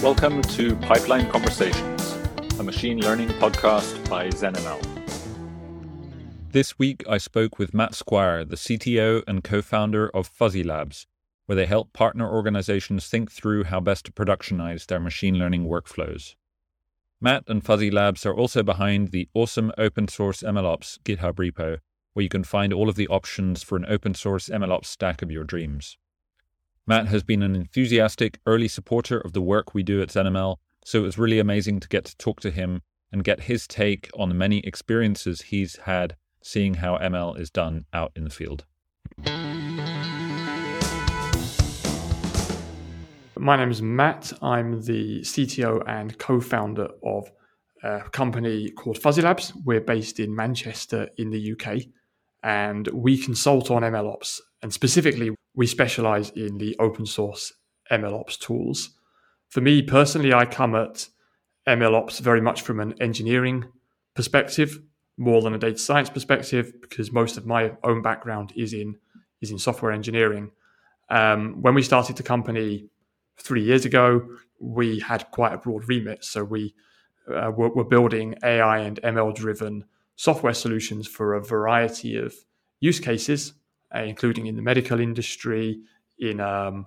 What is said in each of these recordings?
Welcome to Pipeline Conversations, a machine learning podcast by ZenML. This week I spoke with Matt Squire, the CTO and co founder of Fuzzy Labs, where they help partner organizations think through how best to productionize their machine learning workflows. Matt and Fuzzy Labs are also behind the awesome open source MLOps GitHub repo, where you can find all of the options for an open source MLOps stack of your dreams. Matt has been an enthusiastic early supporter of the work we do at ZenML, so it was really amazing to get to talk to him and get his take on the many experiences he's had seeing how ML is done out in the field. My name is Matt. I'm the CTO and co founder of a company called Fuzzy Labs. We're based in Manchester in the UK and we consult on MLOps. And specifically, we specialize in the open source MLOps tools. For me personally, I come at MLOps very much from an engineering perspective more than a data science perspective because most of my own background is in is in software engineering. Um, when we started the company three years ago, we had quite a broad remit. So we uh, were, were building AI and ML driven software solutions for a variety of use cases, uh, including in the medical industry, in um,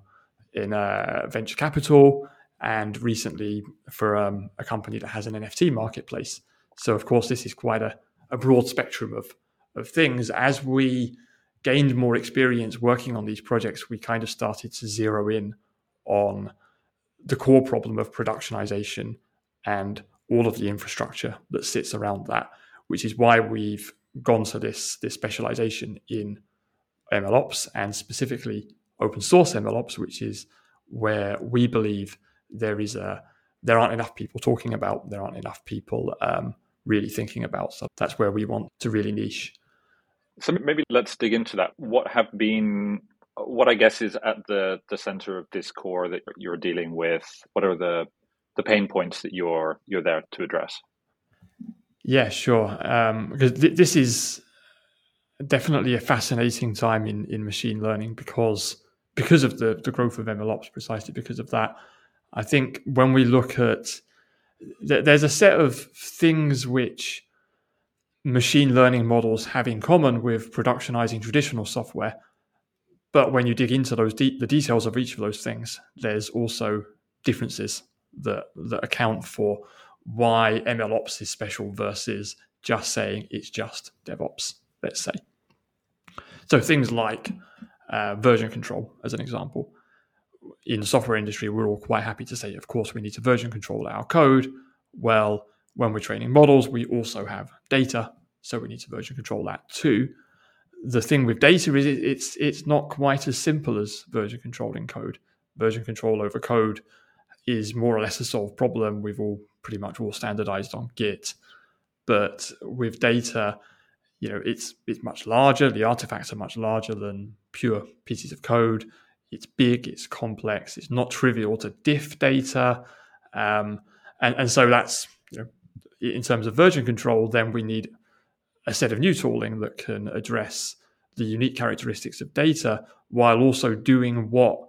in uh, venture capital, and recently for um, a company that has an NFT marketplace. So, of course, this is quite a, a broad spectrum of of things. As we gained more experience working on these projects, we kind of started to zero in on the core problem of productionization and all of the infrastructure that sits around that which is why we've gone to this this specialization in MLOps and specifically open source MLOps, which is where we believe there is a there aren't enough people talking about, there aren't enough people um, really thinking about. So that's where we want to really niche. So maybe let's dig into that. What have been what I guess is at the the center of this core that you're dealing with? What are the the pain points that you're you're there to address? Yeah, sure. Um, because th- this is definitely a fascinating time in, in machine learning because because of the, the growth of MLOps, precisely because of that. I think when we look at th- there's a set of things which machine learning models have in common with productionizing traditional software. But when you dig into those de- the details of each of those things, there's also differences that that account for why MLOps is special versus just saying it's just DevOps, let's say. So things like uh, version control, as an example. In the software industry, we're all quite happy to say, of course, we need to version control our code. Well, when we're training models, we also have data, so we need to version control that too. The thing with data is it's it's not quite as simple as version controlling code. Version control over code is more or less a solved problem. We've all pretty much all standardized on Git. But with data, you know, it's it's much larger. The artifacts are much larger than pure pieces of code. It's big, it's complex, it's not trivial to diff data. Um, and, and so that's, you know, in terms of version control, then we need a set of new tooling that can address the unique characteristics of data while also doing what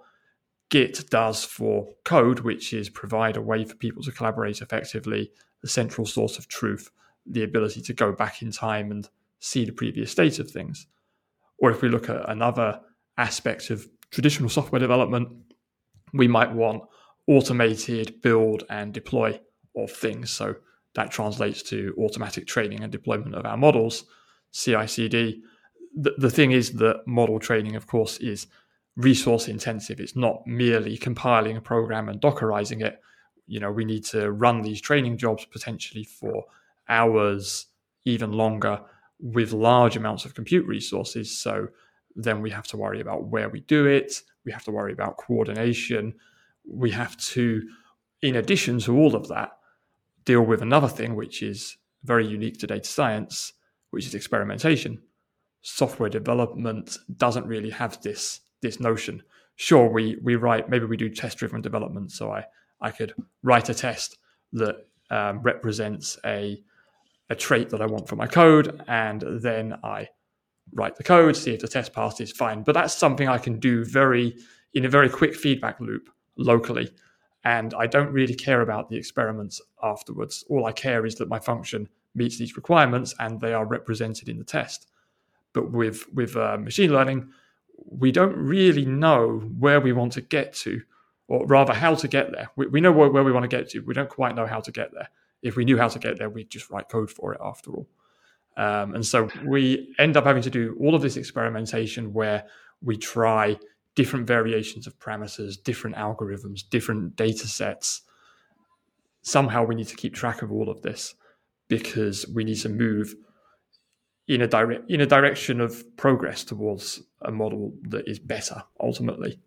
Git does for code, which is provide a way for people to collaborate effectively, the central source of truth, the ability to go back in time and see the previous state of things. Or if we look at another aspect of traditional software development, we might want automated build and deploy of things. So that translates to automatic training and deployment of our models, CI CD. The, the thing is that model training, of course, is resource intensive. It's not merely compiling a program and Dockerizing it. You know, we need to run these training jobs potentially for hours, even longer, with large amounts of compute resources. So then we have to worry about where we do it. We have to worry about coordination. We have to, in addition to all of that, deal with another thing which is very unique to data science, which is experimentation. Software development doesn't really have this this notion. Sure, we we write maybe we do test driven development, so I I could write a test that um, represents a a trait that I want for my code, and then I write the code, see if the test passes, fine. But that's something I can do very in a very quick feedback loop locally. and I don't really care about the experiments afterwards. All I care is that my function meets these requirements and they are represented in the test. But with with uh, machine learning, we don't really know where we want to get to, or rather how to get there. We, we know where, where we want to get to. We don't quite know how to get there. If we knew how to get there, we'd just write code for it after all. Um, and so we end up having to do all of this experimentation where we try different variations of parameters, different algorithms, different data sets. Somehow we need to keep track of all of this because we need to move in a direct in a direction of progress towards a model that is better ultimately.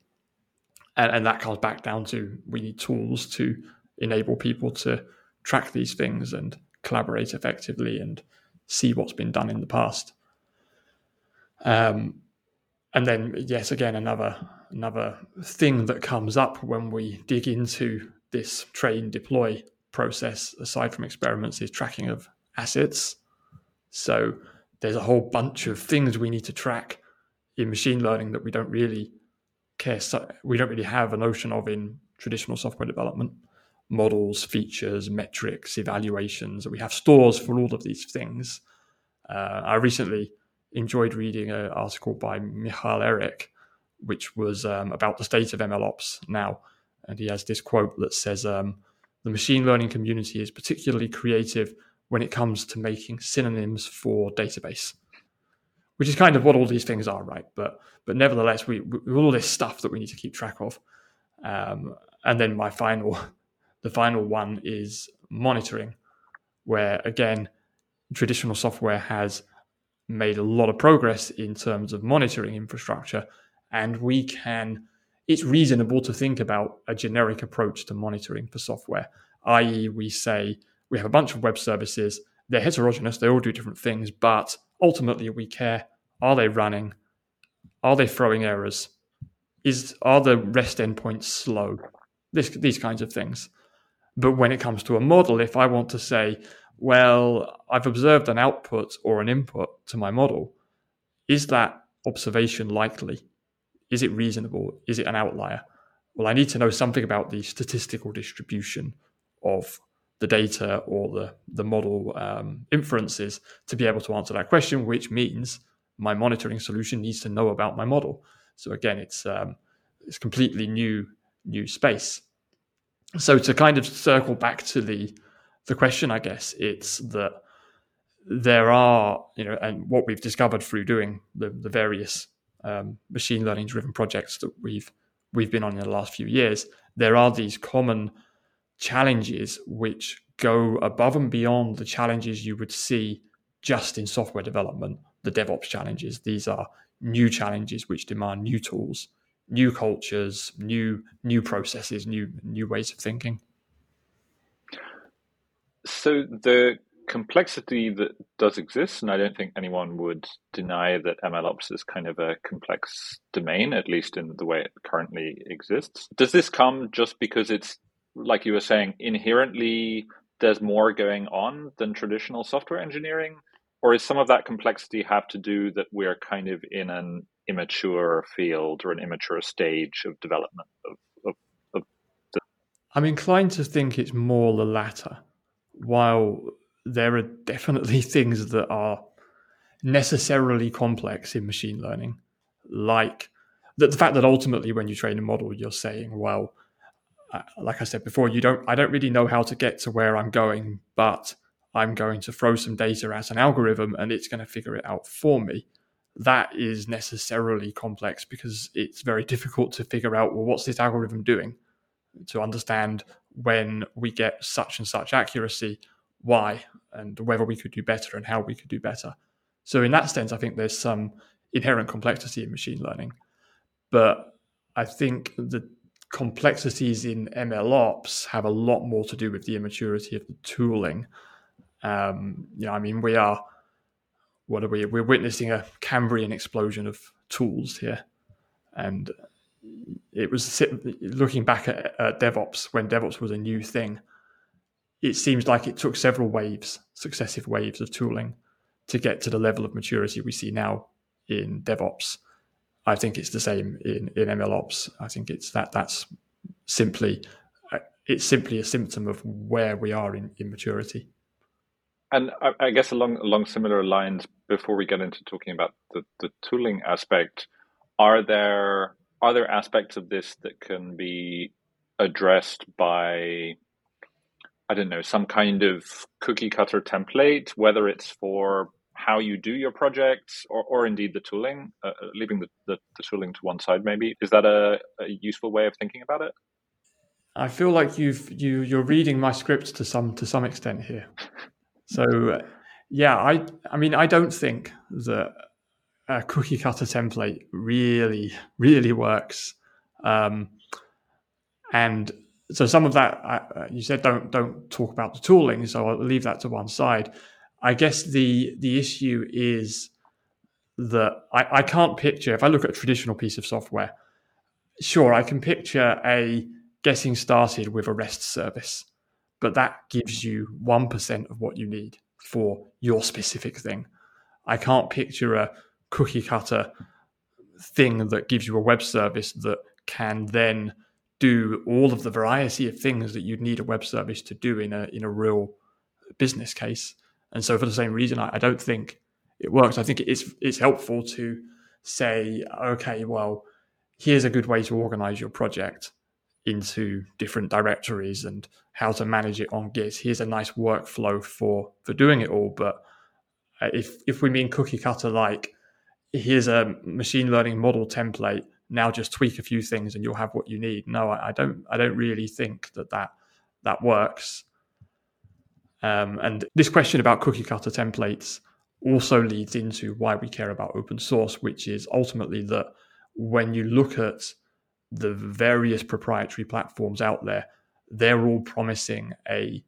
And, and that comes back down to we need tools to enable people to track these things and collaborate effectively and see what's been done in the past. Um, and then yes again another another thing that comes up when we dig into this train deploy process aside from experiments is tracking of assets so there's a whole bunch of things we need to track in machine learning that we don't really care we don't really have a notion of in traditional software development models features metrics evaluations we have stores for all of these things uh, i recently enjoyed reading an article by Mihail Eric, which was um, about the state of MLOps now. And he has this quote that says, um, The machine learning community is particularly creative when it comes to making synonyms for database, which is kind of what all these things are, right? But but nevertheless, we, we all this stuff that we need to keep track of. Um, and then my final, the final one is monitoring, where again, traditional software has made a lot of progress in terms of monitoring infrastructure, and we can. It's reasonable to think about a generic approach to monitoring for software, i.e., we say we have a bunch of web services, they're heterogeneous, they all do different things, but ultimately we care are they running? Are they throwing errors? Is are the REST endpoints slow? This, these kinds of things. But when it comes to a model, if I want to say, well, I've observed an output or an input to my model. Is that observation likely? Is it reasonable? Is it an outlier? Well, I need to know something about the statistical distribution of the data or the, the model um, inferences to be able to answer that question, which means my monitoring solution needs to know about my model. So again, it's um, it's completely new new space. So to kind of circle back to the the question, I guess, it's that there are, you know, and what we've discovered through doing the, the various um, machine learning driven projects that we've we've been on in the last few years, there are these common challenges which go above and beyond the challenges you would see just in software development, the DevOps challenges. These are new challenges which demand new tools, new cultures, new new processes, new new ways of thinking. So the complexity that does exist, and I don't think anyone would deny that MLOps is kind of a complex domain, at least in the way it currently exists. Does this come just because it's, like you were saying, inherently there's more going on than traditional software engineering? Or is some of that complexity have to do that we're kind of in an immature field or an immature stage of development of, of, of the... I'm inclined to think it's more the latter while there are definitely things that are necessarily complex in machine learning, like the, the fact that ultimately when you train a model, you're saying, well, uh, like I said before, you don't. I don't really know how to get to where I'm going, but I'm going to throw some data at an algorithm, and it's going to figure it out for me. That is necessarily complex because it's very difficult to figure out. Well, what's this algorithm doing? To understand when we get such and such accuracy, why, and whether we could do better and how we could do better. So, in that sense, I think there's some inherent complexity in machine learning. But I think the complexities in ML ops have a lot more to do with the immaturity of the tooling. Um, you know, I mean, we are what are we? We're witnessing a Cambrian explosion of tools here, and it was looking back at, at DevOps when DevOps was a new thing. It seems like it took several waves, successive waves of tooling, to get to the level of maturity we see now in DevOps. I think it's the same in in MLOps. I think it's that that's simply uh, it's simply a symptom of where we are in, in maturity. And I, I, guess along along similar lines, before we get into talking about the, the tooling aspect, are there are there aspects of this that can be addressed by I don't know, some kind of cookie cutter template, whether it's for how you do your projects or, or indeed the tooling, uh, uh, leaving the, the, the, tooling to one side maybe. Is that a, a, useful way of thinking about it? I feel like you've you you're reading my script to some to some extent here. So yeah, I I mean I don't think that a cookie cutter template really really works. Um, and so some of that uh, you said don't don't talk about the tooling, so I'll leave that to one side. I guess the the issue is that I, I can't picture if I look at a traditional piece of software. Sure, I can picture a getting started with a REST service, but that gives you one percent of what you need for your specific thing. I can't picture a cookie cutter thing that gives you a web service that can then do all of the variety of things that you'd need a web service to do in a in a real business case. And so, for the same reason, I, I don't think it works. I think it's it's helpful to say, okay, well, here's a good way to organize your project into different directories and how to manage it on Git. Here's a nice workflow for for doing it all. But uh, if if we mean cookie cutter like, here's a machine learning model template now just tweak a few things and you'll have what you need. No, I, I don't. I don't really think that that that works. Um, and this question about cookie cutter templates also leads into why we care about open source, which is ultimately that when you look at the various proprietary platforms out there, they're all promising a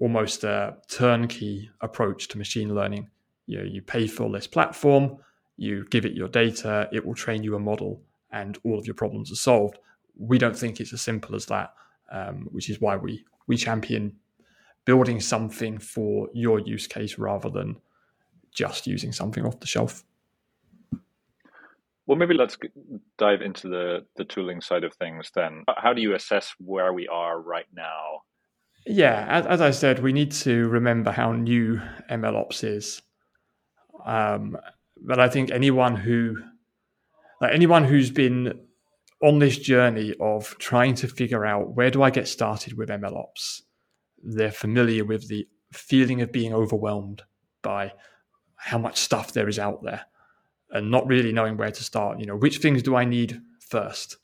almost a turnkey approach to machine learning. You know, you pay for this platform, you give it your data, it will train you a model, and all of your problems are solved. We don't think it's as simple as that, um, which is why we we champion building something for your use case rather than just using something off the shelf. Well, maybe let's dive into the the tooling side of things then. How do you assess where we are right now? Yeah, as, as I said, we need to remember how new MLOps is. Um, but I think anyone who like anyone who's been on this journey of trying to figure out where do I get started with MLOps, they're familiar with the feeling of being overwhelmed by how much stuff there is out there and not really knowing where to start. You know, which things do I need first?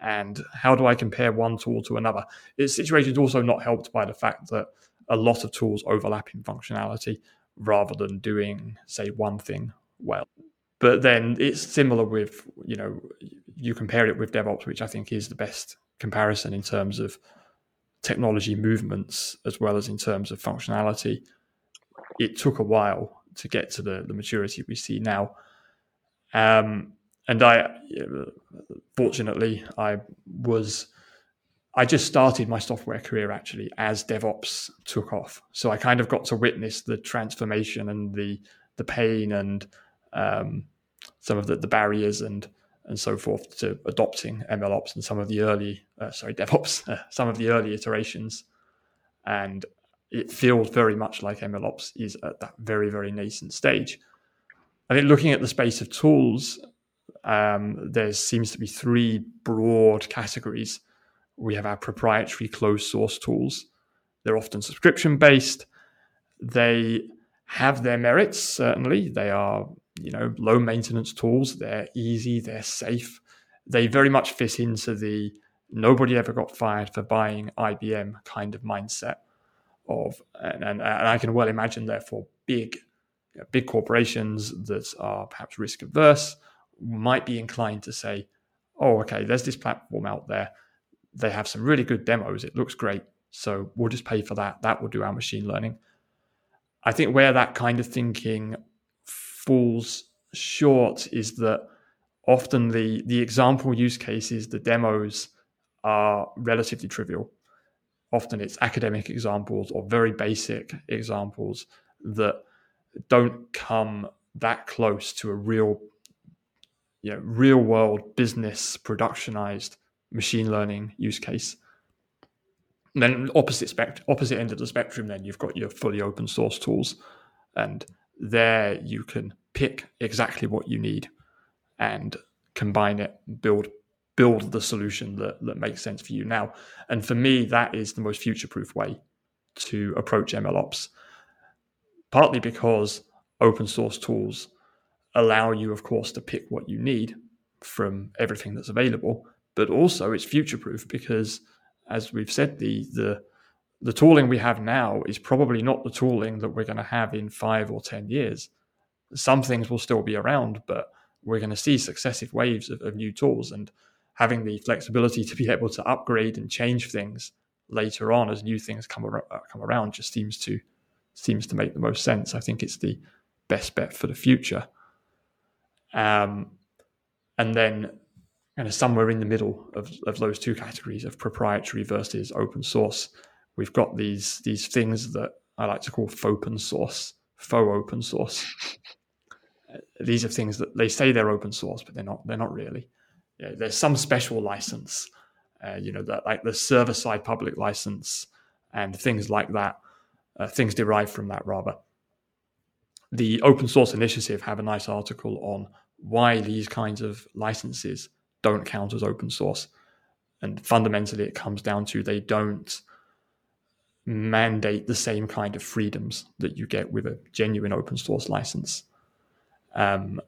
And how do I compare one tool to another? This situation is also not helped by the fact that a lot of tools overlap in functionality rather than doing, say, one thing well. But then it's similar with, you know, you compare it with DevOps, which I think is the best comparison in terms of technology movements as well as in terms of functionality. It took a while to get to the, the maturity we see now. Um, and I, fortunately, I was, I just started my software career actually as DevOps took off. So I kind of got to witness the transformation and the the pain and um, some of the, the barriers and and so forth to adopting MLOps and some of the early, uh, sorry, DevOps, uh, some of the early iterations. And it feels very much like MLOps is at that very, very nascent stage. I think looking at the space of tools, um, there seems to be three broad categories. We have our proprietary closed source tools. They're often subscription based. They have their merits, certainly. They are you know, low maintenance tools. They're easy, they're safe. They very much fit into the nobody ever got fired for buying IBM kind of mindset of, and, and, and I can well imagine, therefore, big, big corporations that are perhaps risk averse might be inclined to say, oh, okay, there's this platform out there. They have some really good demos. It looks great. So we'll just pay for that. That will do our machine learning. I think where that kind of thinking falls short is that often the the example use cases, the demos are relatively trivial. Often it's academic examples or very basic examples that don't come that close to a real you know, real world business productionized machine learning use case. then opposite spect- opposite end of the spectrum, then you've got your fully open source tools, and there you can pick exactly what you need and combine it, build build the solution that, that makes sense for you now. And for me, that is the most future proof way to approach ML MLOps. Partly because open source tools allow you, of course, to pick what you need from everything that's available, but also it's future proof because, as we've said, the the the tooling we have now is probably not the tooling that we're going to have in five or ten years. Some things will still be around, but we're going to see successive waves of, of new tools and having the flexibility to be able to upgrade and change things later on as new things come, ar- come around just seems to seems to make the most sense. I think it's the best bet for the future. Um, and then kind of somewhere in the middle of, of those two categories of proprietary versus open source, we've got these these things that I like to call open source, faux open source. these are things that they say they're open source, but they're not. They're not really. Yeah, there's some special license, uh, you know, that like the server side public license and things like that, uh, things derived from that rather. The open source initiative have a nice article on why these kinds of licenses don't count as open source. And fundamentally, it comes down to they don't mandate the same kind of freedoms that you get with a genuine open source license. Um,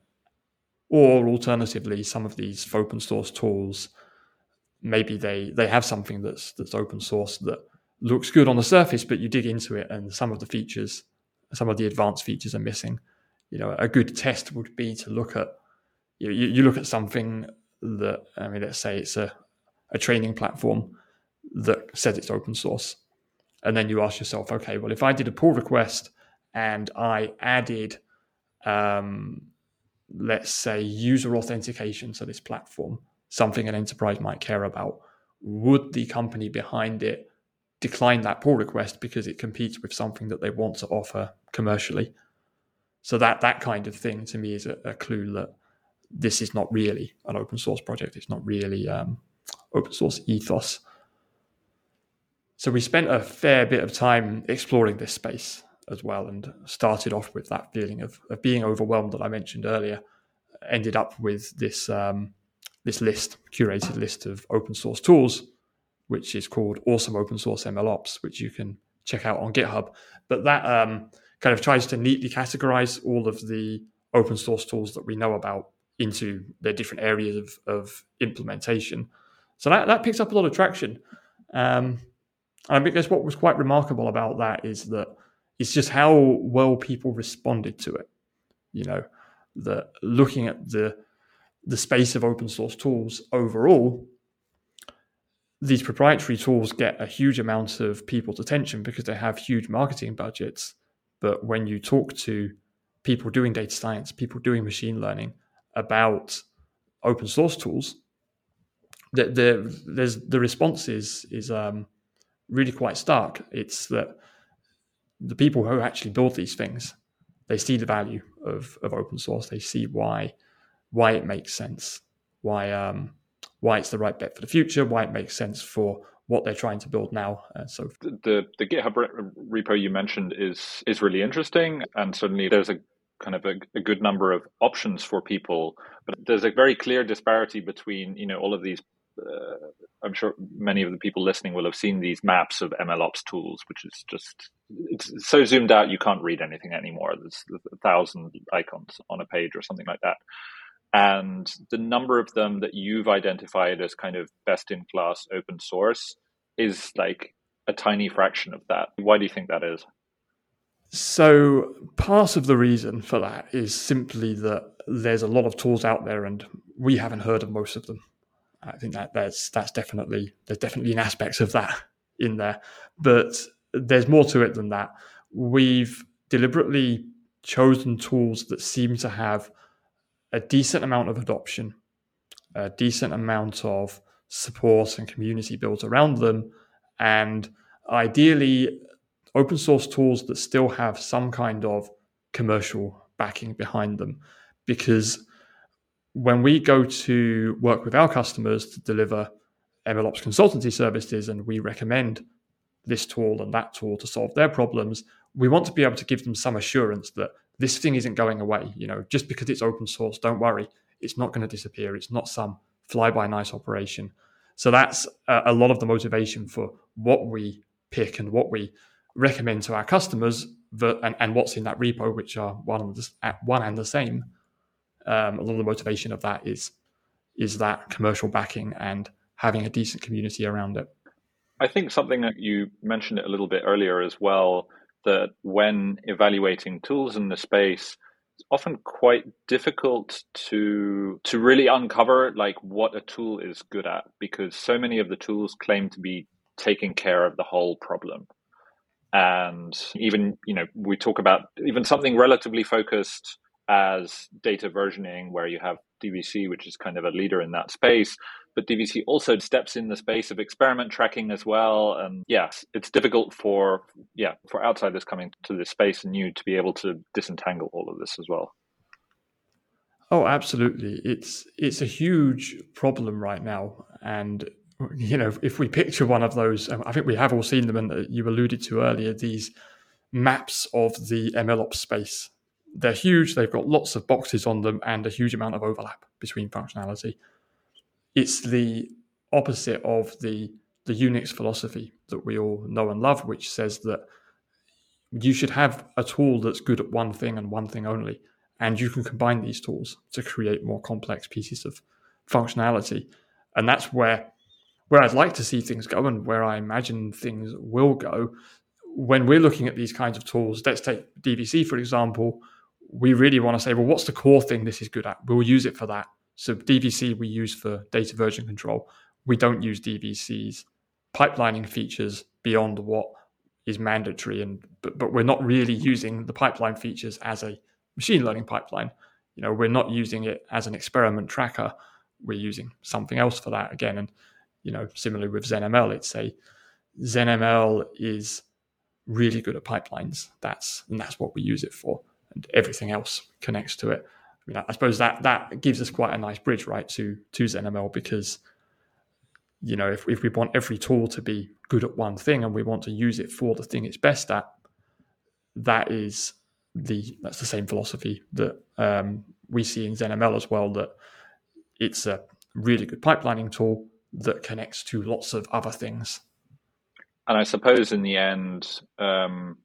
or alternatively, some of these open source tools, maybe they they have something that's that's open source that looks good on the surface, but you dig into it and some of the features, some of the advanced features are missing. You know, a good test would be to look at you, you look at something that I mean, let's say it's a a training platform that says it's open source, and then you ask yourself, okay, well, if I did a pull request and I added um, let's say, user authentication to this platform, something an enterprise might care about, would the company behind it decline that pull request because it competes with something that they want to offer commercially? So that that kind of thing to me is a, a clue that this is not really an open source project. It's not really um, open source ethos. So we spent a fair bit of time exploring this space as well and started off with that feeling of, of being overwhelmed that I mentioned earlier. Ended up with this um, this list, curated list of open source tools, which is called Awesome Open Source MLOps, which you can check out on GitHub. But that um, kind of tries to neatly categorize all of the open source tools that we know about into their different areas of, of implementation. So that, that picks up a lot of traction. Um, and I guess what was quite remarkable about that is that it's just how well people responded to it. You know, that looking at the the space of open source tools overall, these proprietary tools get a huge amount of people's attention because they have huge marketing budgets. But when you talk to people doing data science, people doing machine learning about open source tools, the, the there's the response is is um, really quite stark. It's that the people who actually build these things, they see the value of, of open source. They see why why it makes sense, why um, why it's the right bet for the future, why it makes sense for what they're trying to build now. Uh, so the the GitHub repo you mentioned is is really interesting, and certainly there's a kind of a, a, good number of options for people, but there's a very clear disparity between you know all of these uh, I'm sure many of the people listening will have seen these maps of MLOps tools, which is just it's so zoomed out you can't read anything anymore. There's a thousand icons on a page or something like that. And the number of them that you've identified as kind of best in class open source is like a tiny fraction of that. Why do you think that is? So, part of the reason for that is simply that there's a lot of tools out there and we haven't heard of most of them. I think that that's that's definitely there's definitely an aspect of that in there, but there's more to it than that. We've deliberately chosen tools that seem to have a decent amount of adoption, a decent amount of support and community built around them, and ideally open source tools that still have some kind of commercial backing behind them because when we go to work with our customers to deliver MLOps consultancy services and we recommend this tool and that tool to solve their problems. We want to be able to give them some assurance that this thing isn't going away. You know, just because it's open source, don't worry, it's not going to disappear. It's not some fly by night operation. So that's a, lot of the motivation for what we pick and what we recommend to our customers and, and what's in that repo, which are one and the, one and the same. Um, a lot of the motivation of that is is that commercial backing and having a decent community around it. I think something that you mentioned it a little bit earlier as well that when evaluating tools in the space, it's often quite difficult to to really uncover like what a tool is good at because so many of the tools claim to be taking care of the whole problem. And even you know we talk about even something relatively focused as data versioning where you have dvc which is kind of a leader in that space. But dvc also steps in the space of experiment tracking as well. And yes it's difficult for yeah for outsiders coming to this space and you to be able to disentangle all of this as well. Oh absolutely. It's it's a huge problem right now. And you know, if we picture one of those, um, I think we have all seen them, and uh, you alluded to earlier these maps of the MLOps space. They're huge. They've got lots of boxes on them and a huge amount of overlap between functionality. It's the opposite of the the Unix philosophy that we all know and love, which says that you should have a tool that's good at one thing and one thing only, and you can combine these tools to create more complex pieces of functionality. And that's where where I'd like to see things go and where I imagine things will go when we're looking at these kinds of tools. Let's take DVC, for example. We really want to say, well, what's the core thing this is good at? We'll use it for that. So, DVC we use for data version control. We don't use DVC's pipelining features beyond what is mandatory and but, but we're not really using the pipeline features as a machine learning pipeline you know we're not using it as an experiment tracker we're using something else for that again and you know, similarly with ZenML, it's a ZenML is really good at pipelines. That's and that's what we use it for, and everything else connects to it. I mean, I suppose that that gives us quite a nice bridge, right, to to ZenML because you know if if we want every tool to be good at one thing and we want to use it for the thing it's best at, that is the that's the same philosophy that um, we see in ZenML as well. That it's a really good pipelining tool that connects to lots of other things. And I suppose in the end, um,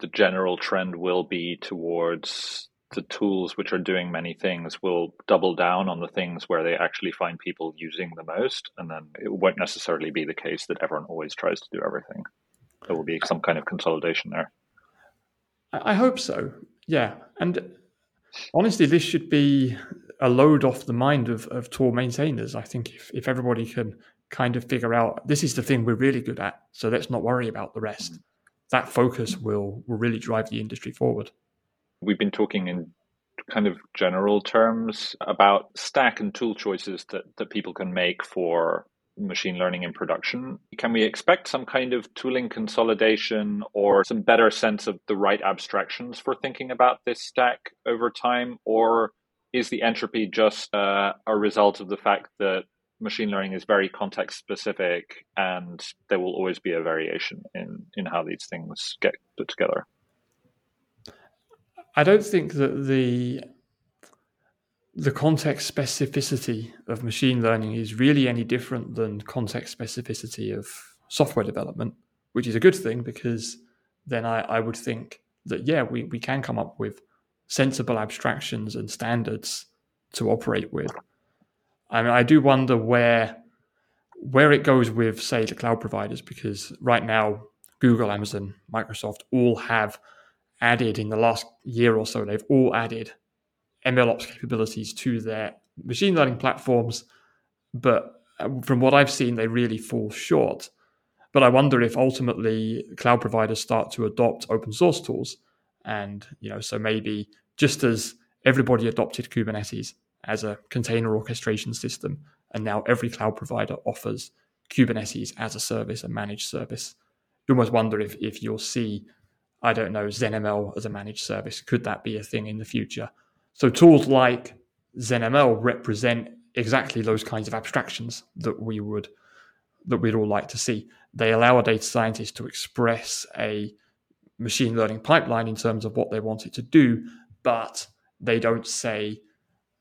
the general trend will be towards the tools which are doing many things will double down on the things where they actually find people using the most. And then it won't necessarily be the case that everyone always tries to do everything. There will be some kind of consolidation there. I hope so. Yeah. And honestly, this should be a load off the mind of, of maintainers. I think if, if everybody can kind of figure out this is the thing we're really good at, so let's not worry about the rest, that focus will, will really drive the industry forward. We've been talking in kind of general terms about stack and tool choices that, that people can make for machine learning in production. Can we expect some kind of tooling consolidation or some better sense of the right abstractions for thinking about this stack over time? Or is the entropy just uh, a result of the fact that machine learning is very context specific and there will always be a variation in, in how these things get put together? I don't think that the the context specificity of machine learning is really any different than context specificity of software development, which is a good thing because then I, I would think that yeah, we, we can come up with sensible abstractions and standards to operate with. I mean, I do wonder where where it goes with, say, the cloud providers, because right now Google, Amazon, Microsoft all have added in the last year or so, they've all added MLOps capabilities to their machine learning platforms. But uh, from what I've seen, they really fall short. But I wonder if ultimately cloud providers start to adopt open source tools and, you know, so maybe just as everybody adopted Kubernetes as a container orchestration system, and now every cloud provider offers Kubernetes as a service, a managed service. You almost wonder if, if you'll see, I don't know, ZenML as a managed service. Could that be a thing in the future? So tools like ZenML represent exactly those kinds of abstractions that we would that we'd all like to see. They allow a data scientist to express a machine learning pipeline in terms of what they want it to do, but they don't say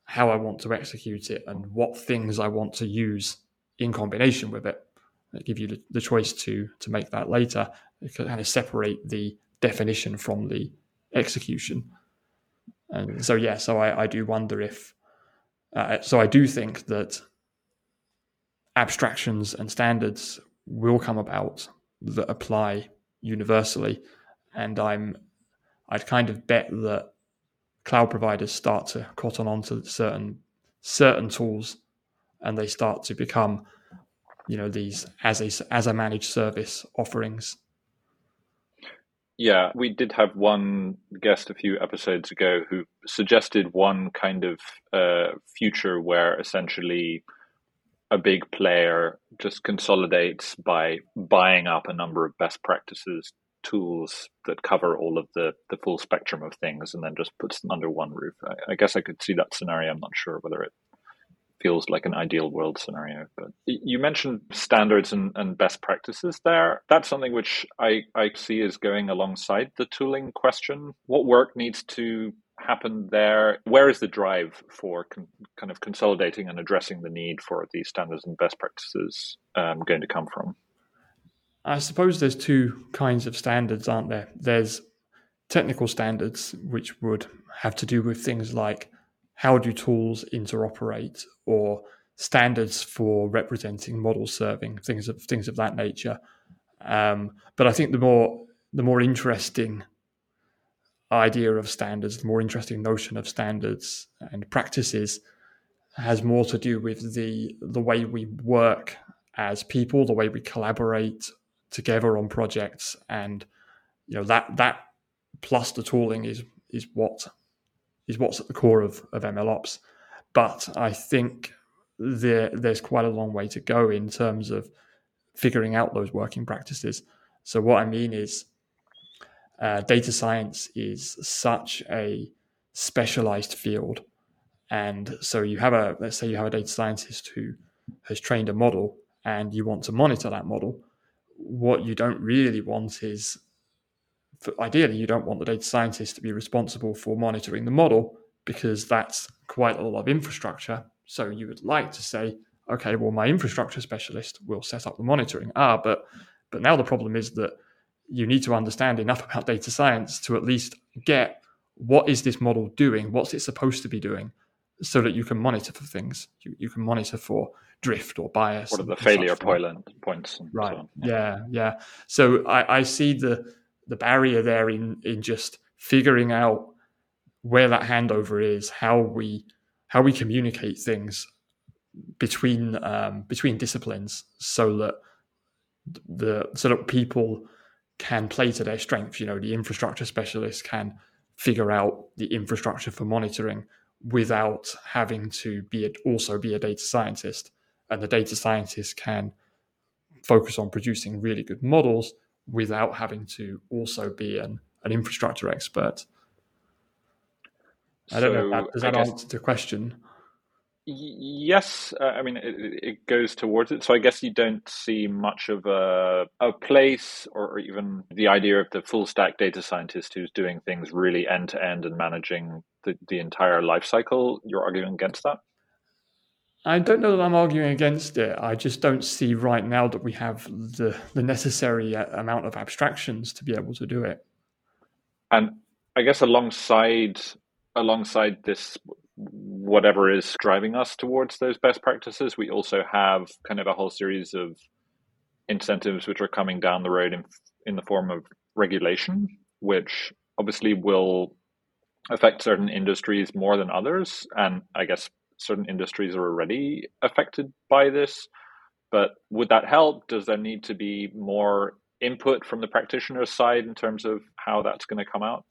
how I want to execute it and what things I want to use in combination with it. They give you the, choice to to make that later. They kind of separate the definition from the execution. And so yeah, so I, I do wonder if uh, so I do think that abstractions and standards will come about that apply universally, and I'm I'd kind of bet that cloud providers start to cotton on to certain certain tools, and they start to become, you know, these as a as a managed service offerings. Yeah, we did have one guest a few episodes ago who suggested one kind of uh, future where essentially a big player just consolidates by buying up a number of best practices tools that cover all of the the full spectrum of things and then just puts them under one roof. I, I guess I could see that scenario. I'm not sure whether it feels like an ideal world scenario. But you mentioned standards and, and best practices there. That's something which I, I see is going alongside the tooling question. What work needs to happen there? Where is the drive for con- kind of consolidating and addressing the need for these standards and best practices um, going to come from? I suppose there's two kinds of standards, aren't there? There's technical standards, which would have to do with things like how do tools interoperate or standards for representing model serving things of things of that nature um, but i think the more the more interesting idea of standards the more interesting notion of standards and practices has more to do with the the way we work as people the way we collaborate together on projects and you know that that plus the tooling is is what is what's at the core of, of MLOps. But I think there, there's quite a long way to go in terms of figuring out those working practices. So, what I mean is, uh, data science is such a specialized field. And so, you have a, let's say, you have a data scientist who has trained a model and you want to monitor that model. What you don't really want is ideally, you don't want the data scientist to be responsible for monitoring the model because that's quite a lot of infrastructure. So you would like to say, okay, well, my infrastructure specialist will set up the monitoring. Ah, but but now the problem is that you need to understand enough about data science to at least get what is this model doing, what's it supposed to be doing, so that you can monitor for things. You, you can monitor for drift or bias. What are the failure points? Right. So yeah. yeah, yeah. So I, I see the the barrier there in in just figuring out where that handover is, how we how we communicate things between um, between disciplines, so that the so that people can play to their strengths. You know, the infrastructure specialist can figure out the infrastructure for monitoring without having to be a, also be a data scientist, and the data scientists can focus on producing really good models without having to also be an, an infrastructure expert. I don't so know. That, does that guess, answer the question? Yes, uh, I mean it, it, goes towards it. So I guess you don't see much of a a place or even the idea of the full stack data scientist who's doing things really end to end and managing the, the entire life cycle. You're arguing against that. I don't know that I'm arguing against it. I just don't see right now that we have the the necessary uh, amount of abstractions to be able to do it. And I guess alongside alongside this whatever is driving us towards those best practices, we also have kind of a whole series of incentives which are coming down the road in in the form of regulation, which obviously will affect certain industries more than others, and I guess certain industries are already affected by this. But would that help? Does there need to be more input from the practitioner's side in terms of how that's going to come out?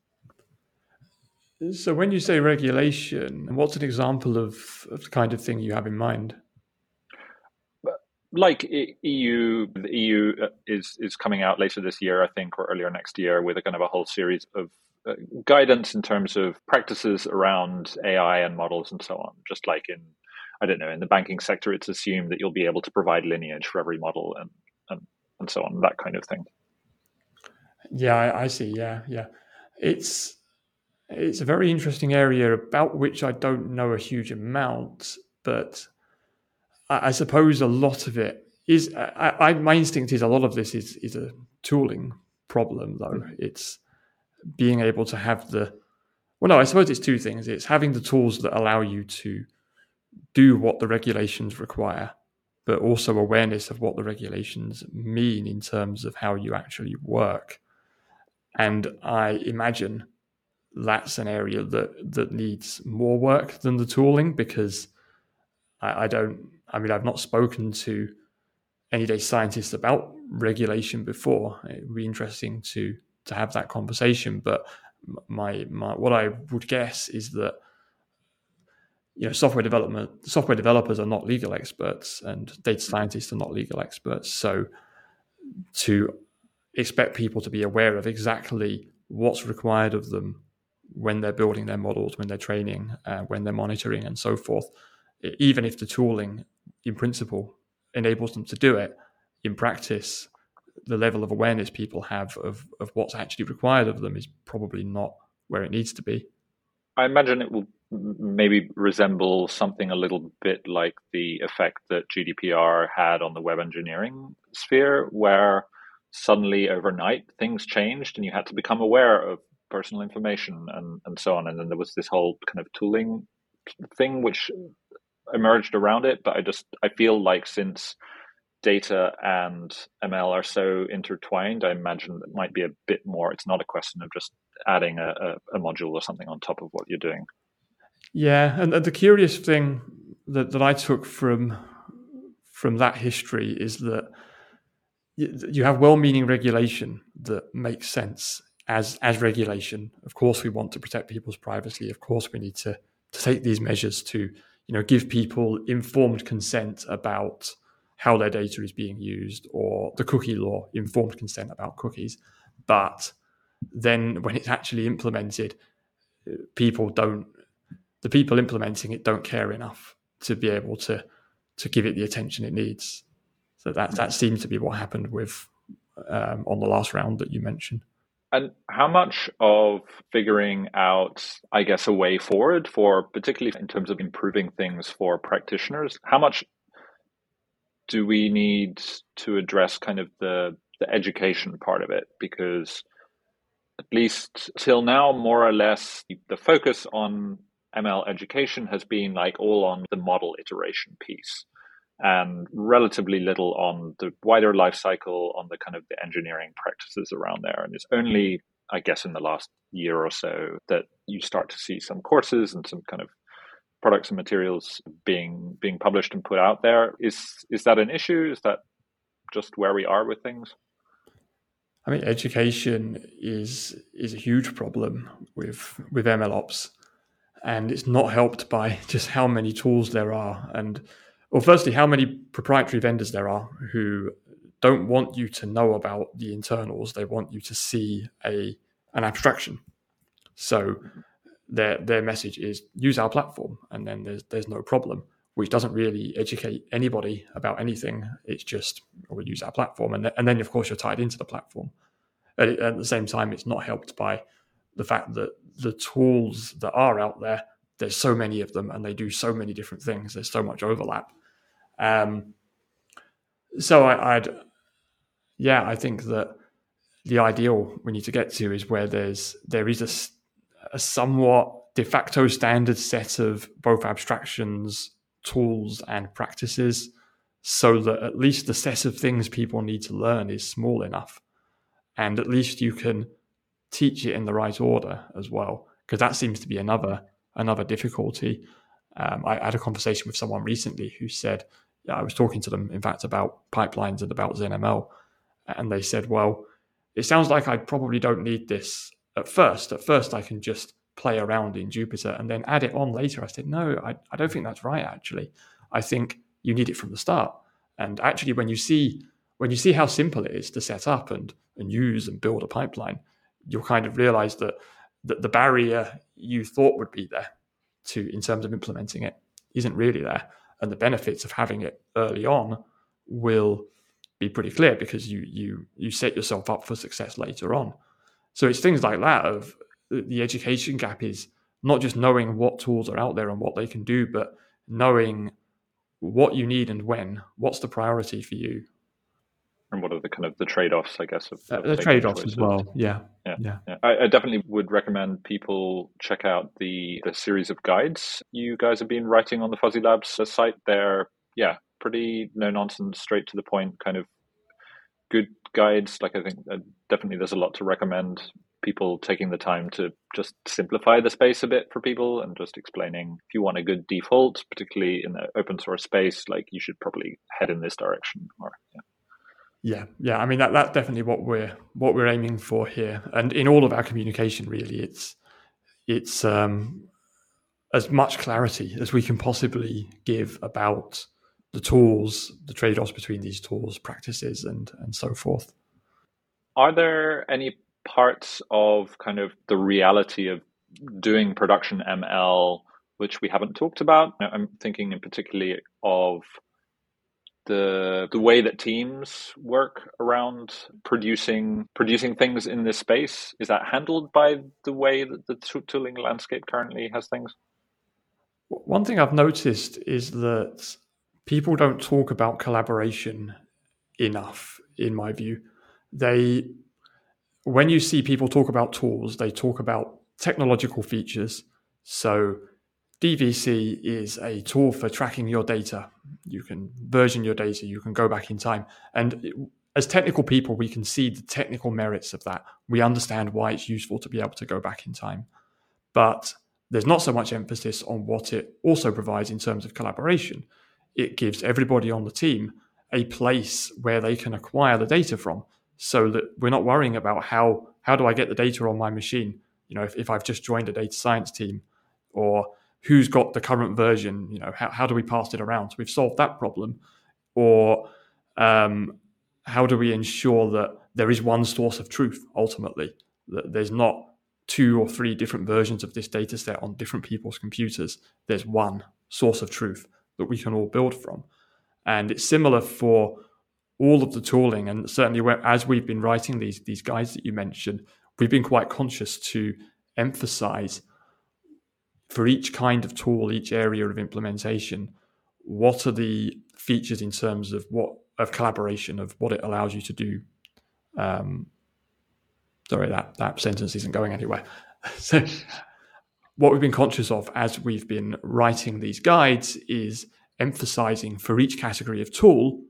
So, when you say regulation, what's an example of, of the kind of thing you have in mind? Like EU, the EU uh, is is coming out later this year, I think, or earlier next year, with a kind of a whole series of uh, guidance in terms of practices around AI and models and so on, just like in I don't know, in the banking sector, it's assumed that you'll be able to provide lineage for every model and and, and so on, that kind of thing. Yeah, I, I see. Yeah, yeah. It's it's a very interesting area about which I don't know a huge amount, but I, I suppose a lot of it is. I, I, my instinct is a lot of this is is a tooling problem, though. Mm-hmm. It's being able to have the well, no, I suppose it's two things. It's having the tools that allow you to do what the regulations require, but also awareness of what the regulations mean in terms of how you actually work. And I imagine that's an area that that needs more work than the tooling because I, I don't. I mean, I've not spoken to any day scientists about regulation before. It would be interesting to to have that conversation, but my my what I would guess is that you know software development software developers are not legal experts and data scientists are not legal experts. So to expect people to be aware of exactly what's required of them when they're building their models, when they're training, uh, when they're monitoring, and so forth. Even if the tooling, in principle, enables them to do it, in practice, the level of awareness people have of, of what's actually required of them is probably not where it needs to be. I imagine it will maybe resemble something a little bit like the effect that GDPR had on the web engineering sphere, where suddenly overnight things changed and you had to become aware of personal information and, and so on. And then there was this whole kind of tooling thing which emerged around it. But I just I feel like since data and ML are so intertwined, I imagine it might be a bit more. It's not a question of just adding a, a, a module or something on top of what you're doing. Yeah, and, and the curious thing that, that I took from from that history is that you have well-meaning regulation that makes sense as as regulation. Of course, we want to protect people's privacy. Of course, we need to to take these measures to you know give people informed consent about how their data is being used or the cookie law, informed consent about cookies. But then when it's actually implemented, people don't, the people implementing it don't care enough to be able to, to give it the attention it needs. So that, that seems to be what happened with um, on the last round that you mentioned. And how much of figuring out, I guess, a way forward for, particularly in terms of improving things for practitioners, how much do we need to address kind of the the education part of it? Because at least till now more or less the focus on ml education has been like all on the model iteration piece and relatively little on the wider life cycle on the kind of the engineering practices around there and it's only i guess in the last year or so that you start to see some courses and some kind of products and materials being being published and put out there. Is is that an issue? Is that just where we are with things? I mean, education is is a huge problem with with MLOps, and it's not helped by just how many tools there are, and well, firstly, how many proprietary vendors there are who don't want you to know about the internals; they want you to see a an abstraction. So their their message is use our platform, and then there's there's no problem, which doesn't really educate anybody about anything. It's just oh, we use our platform, and th- and then of course you're tied into the platform. At, at the same time, it's not helped by the fact that the tools that are out there, there's so many of them, and they do so many different things. There's so much overlap. Um, so I, I'd, yeah, I think that the ideal we need to get to is where there's there is a a somewhat de facto standard set of both abstractions, tools, and practices so that at least the set of things people need to learn is small enough. And at least you can teach it in the right order as well, because that seems to be another another difficulty. Um, I had a conversation with someone recently who said, I was talking to them, in fact, about pipelines and about ZenML, and they said, well, it sounds like I probably don't need this at first. At first, I can just play around in Jupyter and then add it on later. I said, no, I, I don't think that's right. Actually, I think you need it from the start. And actually, when you see when you see how simple it is to set up and and use and build a pipeline, you'll kind of realize that that the barrier you thought would be there to in terms of implementing it isn't really there. And the benefits of having it early on will be pretty clear because you you you set yourself up for success later on. So it's things like that of uh, the education gap is not just knowing what tools are out there and what they can do, but knowing what you need and when. What's the priority for you? And what are the kind of the trade-offs, I guess, of, of the trade-offs choices. as well? Yeah, yeah, yeah. yeah. I, I, definitely would recommend people check out the the series of guides you guys have been writing on the Fuzzy Labs site. They're yeah, pretty no nonsense, straight to the point, kind of good guides. Like I think uh, definitely there's a lot to recommend people taking the time to just simplify the space a bit for people and just explaining if you want a good default, particularly in the open source space, like you should probably head in this direction. Or yeah. Yeah, yeah. I mean that that's definitely what we're what we're aiming for here, and in all of our communication, really, it's it's um, as much clarity as we can possibly give about the tools, the trade offs between these tools, practices, and and so forth. Are there any parts of kind of the reality of doing production ML which we haven't talked about? I'm thinking in particularly of the the way that teams work around producing producing things in this space is that handled by the way that the tooling landscape currently has things one thing i've noticed is that people don't talk about collaboration enough, in my view. They, when you see people talk about tools, they talk about technological features. So, DVC is a tool for tracking your data. You can version your data, you can go back in time. And as technical people, we can see the technical merits of that. We understand why it's useful to be able to go back in time. But there's not so much emphasis on what it also provides in terms of collaboration it gives everybody on the team a place where they can acquire the data from so that we're not worrying about how how do I get the data on my machine you know if, if I've just joined a data science team or who's got the current version you know how, how do we pass it around? So we've solved that problem. Or um, how do we ensure that there is one source of truth ultimately? That there's not two or three different versions of this data set on different people's computers. There's one source of truth that we can all build from. And it's similar for all of the tooling, and certainly as we've been writing these these guides that you mentioned, we've been quite conscious to emphasize for each kind of tool, each area of implementation, what are the features in terms of what of collaboration, of what it allows you to do. Um, sorry, that that sentence isn't going anywhere. so what we've been conscious of as we've been writing these guides is emphasizing for each category of tool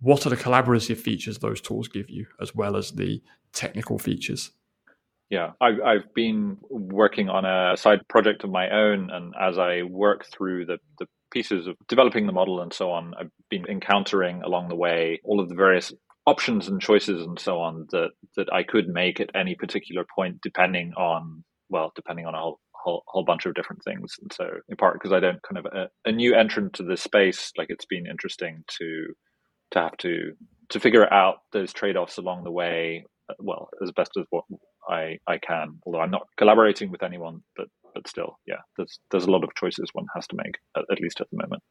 what are the collaborative features those tools give you as well as the technical features yeah I've, I've been working on a side project of my own and as i work through the, the pieces of developing the model and so on i've been encountering along the way all of the various options and choices and so on that that i could make at any particular point depending on well, depending on a whole, whole, whole bunch of different things. And so, in part because I don't kind of a, a, new entrant to this space, like it's been interesting to to have to to figure out those trade offs along the way. Uh, well, as best as what I I can. Although I'm not collaborating with anyone, but but still, yeah, there's there's a lot of choices one has to make, at, at least at the moment.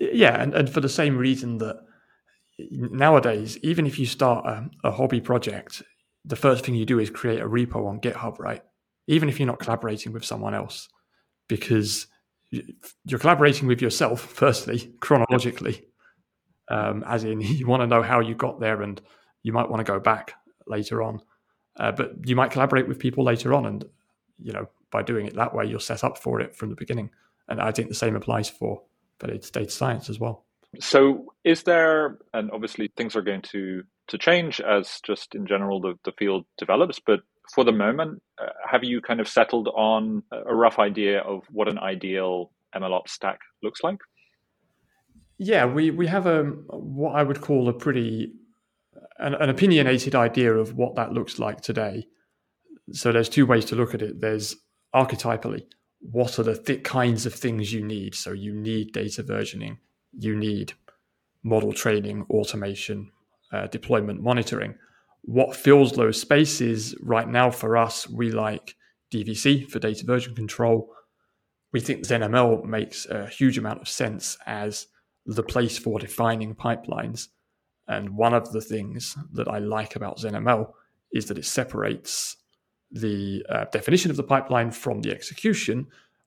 Yeah, and, and for the same reason that nowadays, even if you start a, a hobby project, the first thing you do is create a repo on GitHub, right? Even if you're not collaborating with someone else, because you're collaborating with yourself, firstly, chronologically, um, as in you want to know how you got there and you might want to go back later on. Uh, but you might collaborate with people later on. And, you know, by doing it that way, you're set up for it from the beginning. And I think the same applies for, for data science as well. So, is there, and obviously things are going to to change as just in general the, the field develops. But for the moment, uh, have you kind of settled on a rough idea of what an ideal MLOps stack looks like? Yeah, we, we have a what I would call a pretty an, an opinionated idea of what that looks like today. So there's two ways to look at it. There's archetypally, what are the th- kinds of things you need? So you need data versioning, you need model training, automation, uh, deployment monitoring. What fills those spaces right now for us, we like DVC for data version control. we think ZenML makes a huge amount of sense as the place for defining pipelines. And one of the things that I like about ZenML is that it separates the uh, definition of the pipeline from the execution,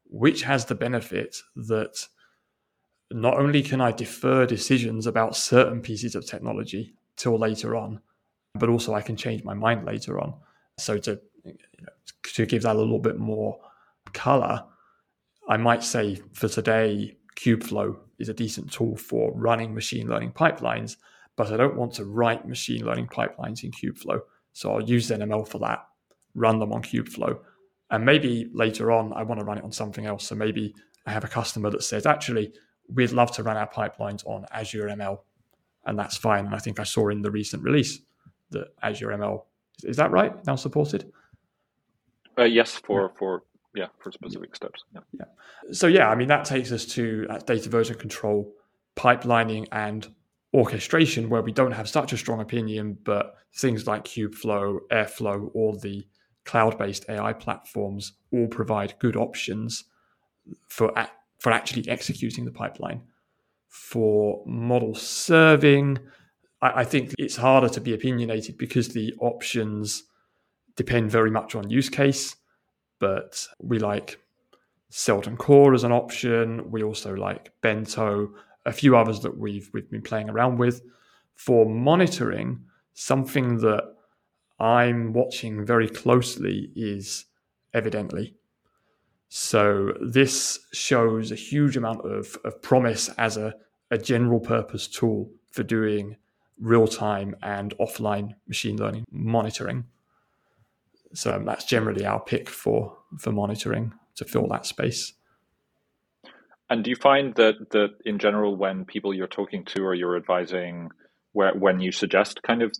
which has the benefit that not only can I defer decisions about certain pieces of technology till later on, but also I can change my mind later on. So to to give that a little bit more color, I might say for today, Kubeflow is a decent tool for running machine learning pipelines, but I don't want to write machine learning pipelines in Kubeflow. So I'll use ZenML for that, run them on Kubeflow. And maybe later on, I want to run it on something else. So maybe I have a customer that says, actually, we'd love to run our pipelines on Azure ML. And that's fine. And I think I saw in the recent release that Azure ML, is that right? Now supported? Uh, yes, for, yeah. for yeah, for specific steps. Yeah. yeah. So yeah, I mean that takes us to uh, data version control, pipelining, and orchestration, where we don't have such a strong opinion, but things like Kubeflow, Airflow, all the cloud-based AI platforms all provide good options for for actually executing the pipeline. For model serving, I, I think it's harder to be opinionated because the options depend very much on use case but we like Seldon Core as an option. We also like Bento, a few others that we've we've been playing around with. For monitoring, something that I'm watching very closely is Evidently. So this shows a huge amount of, of promise as a, a general purpose tool for doing real time and offline machine learning monitoring. So um, that's generally our pick for for monitoring to fill that space. And do you find that that in general, when people you're talking to or you're advising, where when you suggest kind of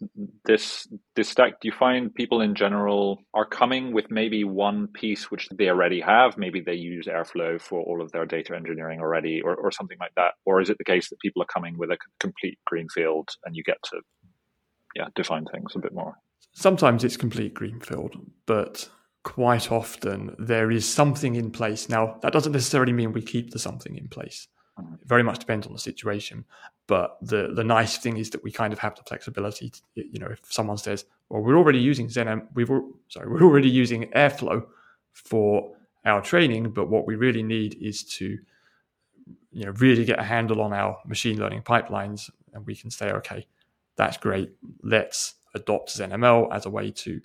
this this stack, do you find people in general are coming with maybe one piece which they already have? Maybe they use Airflow for all of their data engineering already, or, or something like that. Or is it the case that people are coming with a complete greenfield and you get to yeah define things a bit more? sometimes it's complete greenfield, but quite often there is something in place. Now, that doesn't necessarily mean we keep the something in place. It very much depends on the situation. But the the nice thing is that we kind of have the flexibility. To, you know, if someone says, "Well, we're already using Zen, we've sorry, we're already using Airflow for our training, but what we really need is to, you know, really get a handle on our machine learning pipelines, and we can say, okay, that's great. Let's adopt ZenML as a way to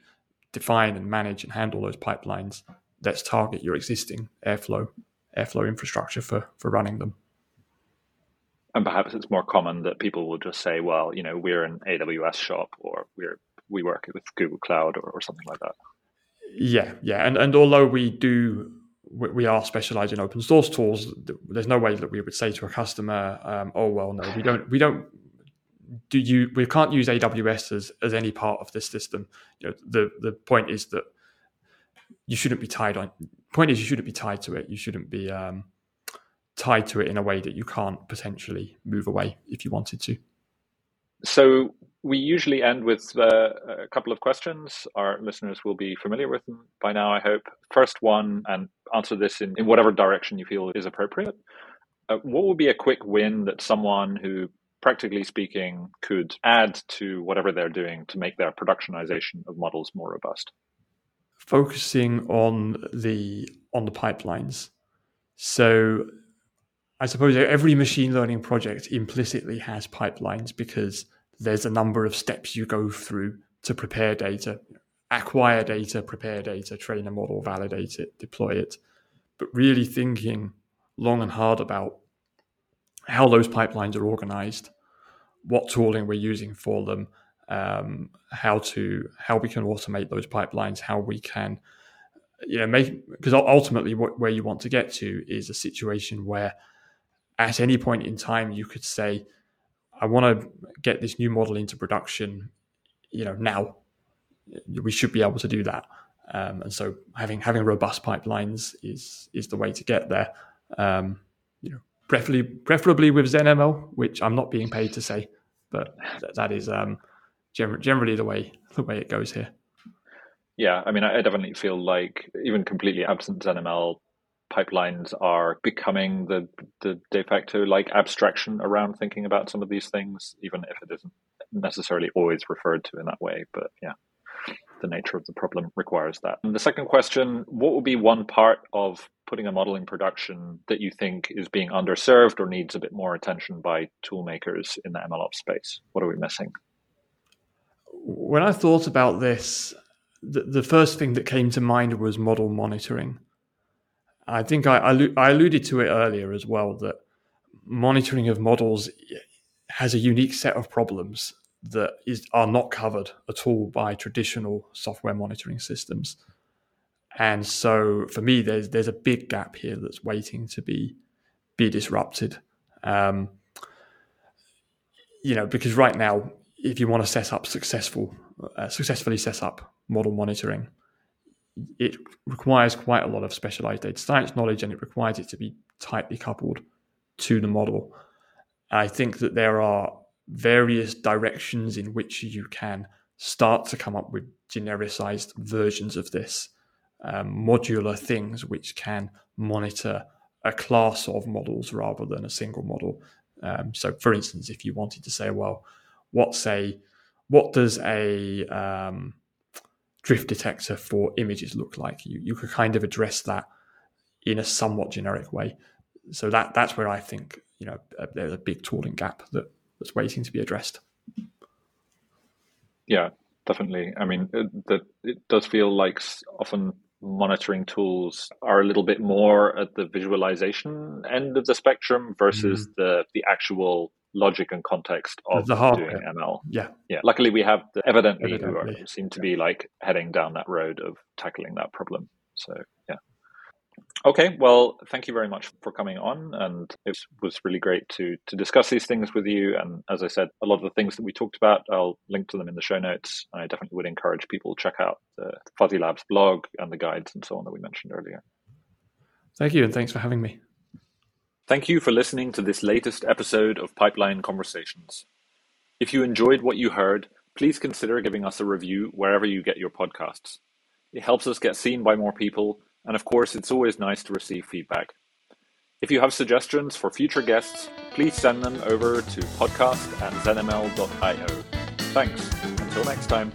define and manage and handle those pipelines. Let's target your existing Airflow Airflow infrastructure for for running them. And perhaps it's more common that people will just say, "Well, you know, we're an AWS shop, or we're we work with Google Cloud, or, or something like that." Yeah, yeah, and and although we do we are specialized in open source tools. There's no way that we would say to a customer, um, "Oh well, no, we don't we don't do you we can't use AWS as, as any part of this system. You know, the the point is that you shouldn't be tied on. Point is, you shouldn't be tied to it. You shouldn't be um, tied to it in a way that you can't potentially move away if you wanted to. So we usually end with uh, a couple of questions. Our listeners will be familiar with them by now, I hope. First one, and answer this in, in whatever direction you feel is appropriate. Uh, what would be a quick win that someone who practically speaking, could add to whatever they're doing to make their productionization of models more robust? Focusing on the on the pipelines. So I suppose every machine learning project implicitly has pipelines because there's a number of steps you go through to prepare data, acquire data, prepare data, train a model, validate it, deploy it. But really thinking long and hard about how those pipelines are organized what tooling we're using for them, um, how to how we can automate those pipelines, how we can you know make because ultimately what, where you want to get to is a situation where at any point in time you could say i want to get this new model into production you know now. We should be able to do that. Um, and so having having robust pipelines is is the way to get there. Um, you know preferably preferably with ZenML, which I'm not being paid to say, but that is um, generally the way the way it goes here. Yeah, I mean, I definitely feel like even completely absent ZenML, pipelines are becoming the the de facto like abstraction around thinking about some of these things, even if it isn't necessarily always referred to in that way. But yeah, the nature of the problem requires that. And the second question: What would be one part of putting a model in production that you think is being underserved or needs a bit more attention by tool makers in the MLOps space? What are we missing? When I thought about this, the, the first thing that came to mind was model monitoring. I think I, I, I alluded to it earlier as well that monitoring of models has a unique set of problems that is are not covered at all by traditional software monitoring systems. And so for me, there's there's a big gap here that's waiting to be be disrupted. Um, you know, because right now, if you want to set up successful, uh, successfully set up model monitoring, it requires quite a lot of specialized data science knowledge, and it requires it to be tightly coupled to the model. I think that there are various directions in which you can start to come up with genericized versions of this um, modular things which can monitor a class of models rather than a single model. Um, so, for instance, if you wanted to say, well, what's a what does a um, drift detector for images look like? You you could kind of address that in a somewhat generic way. So that that's where I think you know there's a big tooling gap that that's waiting to be addressed. Yeah, definitely. I mean, that it does feel like often monitoring tools are a little bit more at the visualization end of the spectrum versus mm. the the actual logic and context of the doing ML. Yeah, yeah. Luckily, we have the Evidently, Evidently. who are, seem to be like heading down that road of tackling that problem. So yeah. Okay, well, thank you very much for coming on, and it was really great to to discuss these things with you. And as I said, a lot of the things that we talked about, I'll link to them in the show notes. I definitely would encourage people to check out the Fuzzy Labs blog and the guides and so on that we mentioned earlier. Thank you, and thanks for having me. Thank you for listening to this latest episode of Pipeline Conversations. If you enjoyed what you heard, please consider giving us a review wherever you get your podcasts. It helps us get seen by more people and of course, it's always nice to receive feedback. If you have suggestions for future guests, please send them over to podcast at zenml.io. Thanks. Until next time.